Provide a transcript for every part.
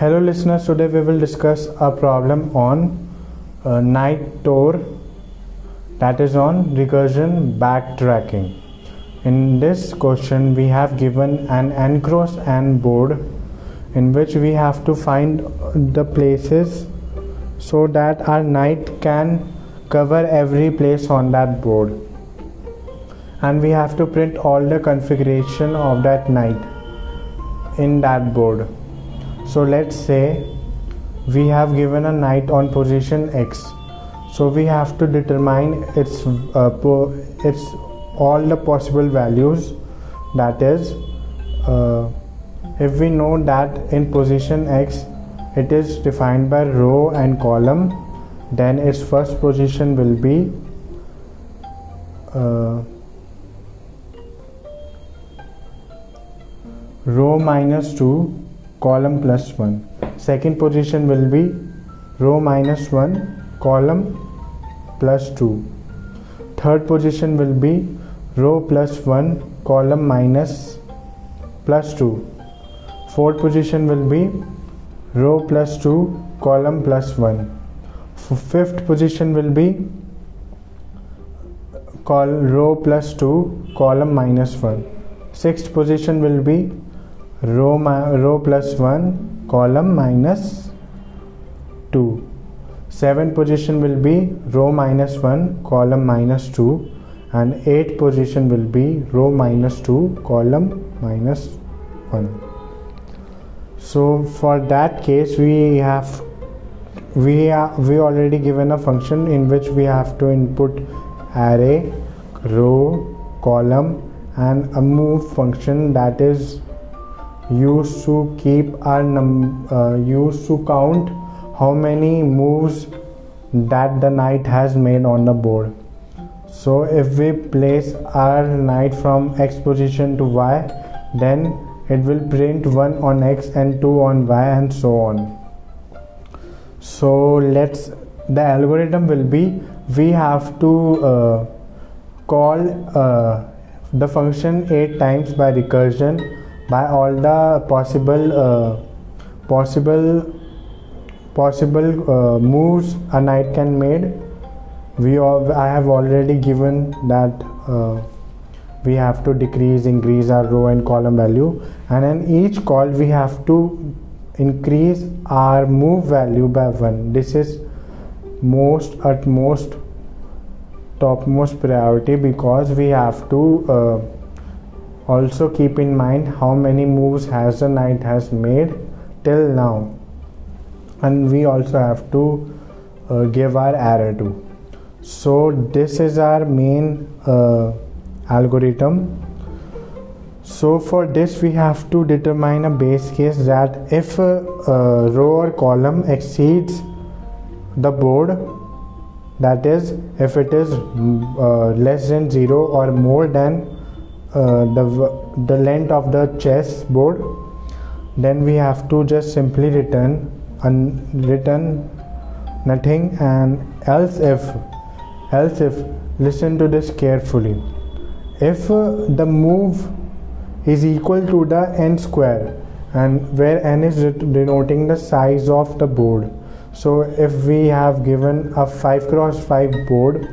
Hello listeners, today we will discuss a problem on uh, tour. that is on recursion backtracking. In this question we have given an n cross n board in which we have to find the places so that our knight can cover every place on that board and we have to print all the configuration of that knight in that board so let's say we have given a knight on position x. So we have to determine its uh, po- its all the possible values. That is uh, if we know that in position x it is defined by row and column then its first position will be uh, row minus 2 column plus 1 second position will be row minus 1 column plus 2 third position will be row plus 1 column minus plus 2 fourth position will be row plus 2 column plus 1 F- fifth position will be call row plus 2 column minus 1 sixth position will be row row plus 1 column minus 2 seventh position will be row minus 1 column minus 2 and eighth position will be row minus 2 column minus 1 so for that case we have we are we already given a function in which we have to input array row column and a move function that is used to keep our num uh, used to count how many moves that the knight has made on the board. So if we place our knight from x position to y then it will print 1 on x and 2 on y and so on. So let's the algorithm will be we have to uh, call uh, the function 8 times by recursion by all the possible uh, possible possible uh, moves a knight can made we all, i have already given that uh, we have to decrease increase our row and column value. And in each call we have to increase our move value by 1 this is most at most topmost priority because we have to uh, also keep in mind how many moves has the knight has made till now. And we also have to uh, give our error to so this is our main uh, algorithm. So for this we have to determine a base case that if a, a row or column exceeds the board that is if it is uh, less than 0 or more than uh, the the length of the chess board. Then we have to just simply return un- return nothing and else if else if listen to this carefully. If uh, the move is equal to the n square and where n is denoting the size of the board. So if we have given a 5 cross 5 board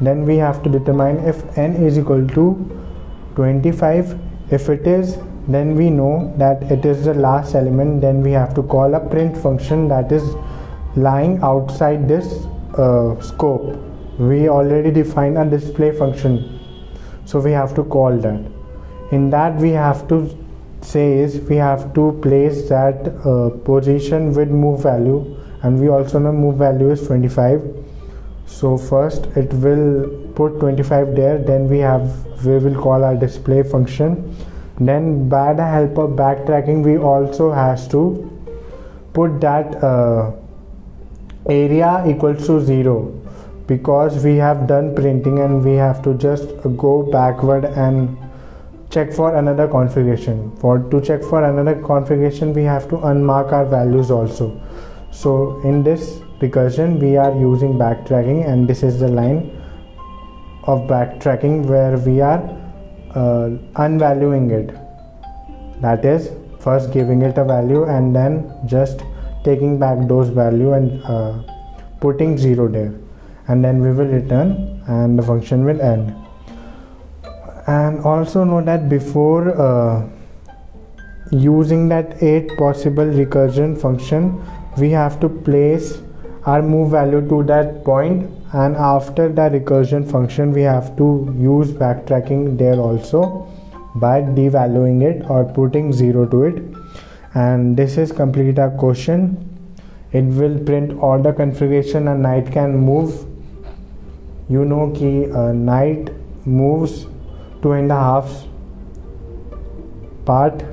then we have to determine if n is equal to 25 if it is then we know that it is the last element. Then we have to call a print function that is lying outside this uh, scope. We already defined a display function. So we have to call that. In that we have to say is we have to place that uh, position with move value. And we also know move value is 25 so first it will put 25 there then we have we will call our display function. Then by the help of backtracking we also has to put that uh, area equals to 0 because we have done printing and we have to just go backward and check for another configuration. For to check for another configuration we have to unmark our values also. So in this recursion we are using backtracking and this is the line of backtracking where we are uh, unvaluing it. That is first giving it a value and then just taking back those value and uh, putting 0 there. And then we will return and the function will end. And also know that before uh, using that 8 possible recursion function we have to place our move value to that point and after the recursion function we have to use backtracking there also by devaluing it or putting 0 to it. And this is complete our question. It will print all the configuration and knight can move. You know ki uh, knight moves two and a half part.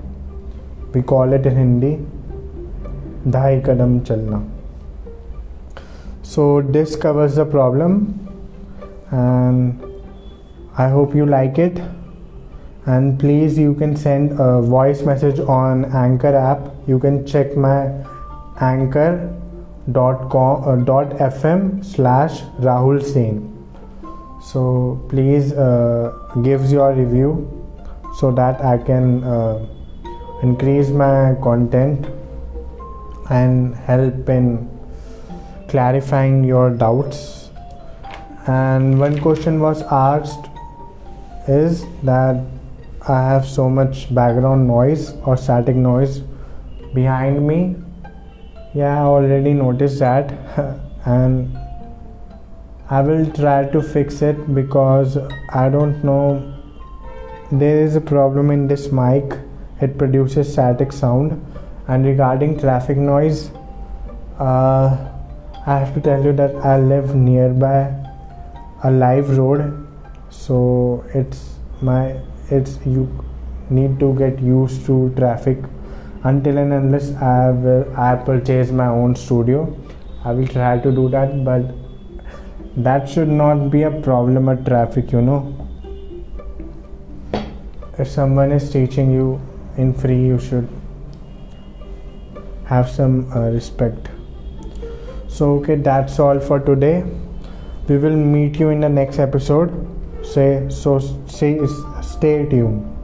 We call it in hindi dhai kadam chalna so this covers the problem and i hope you like it. And please you can send a voice message on anchor app. You can check my anchor dot com uh, dot fm slash rahul Sain so please uh, gives your review so that i can uh, increase my content and help in clarifying your doubts. And one question was asked is that i have so much background noise or static noise behind me. Yeah i already noticed that. And I will try to fix it because I don't know. There is a problem in this mic. It produces static sound. And regarding traffic noise uh, I have to tell you that I live nearby a live road so it's my it's you need to get used to traffic. Until and unless I will I purchase my own studio I will try to do that but that should not be a problem at traffic you know. If someone is teaching you in free you should have some uh, respect so okay that's all for today. We will meet you in the next episode. Say so say stay tuned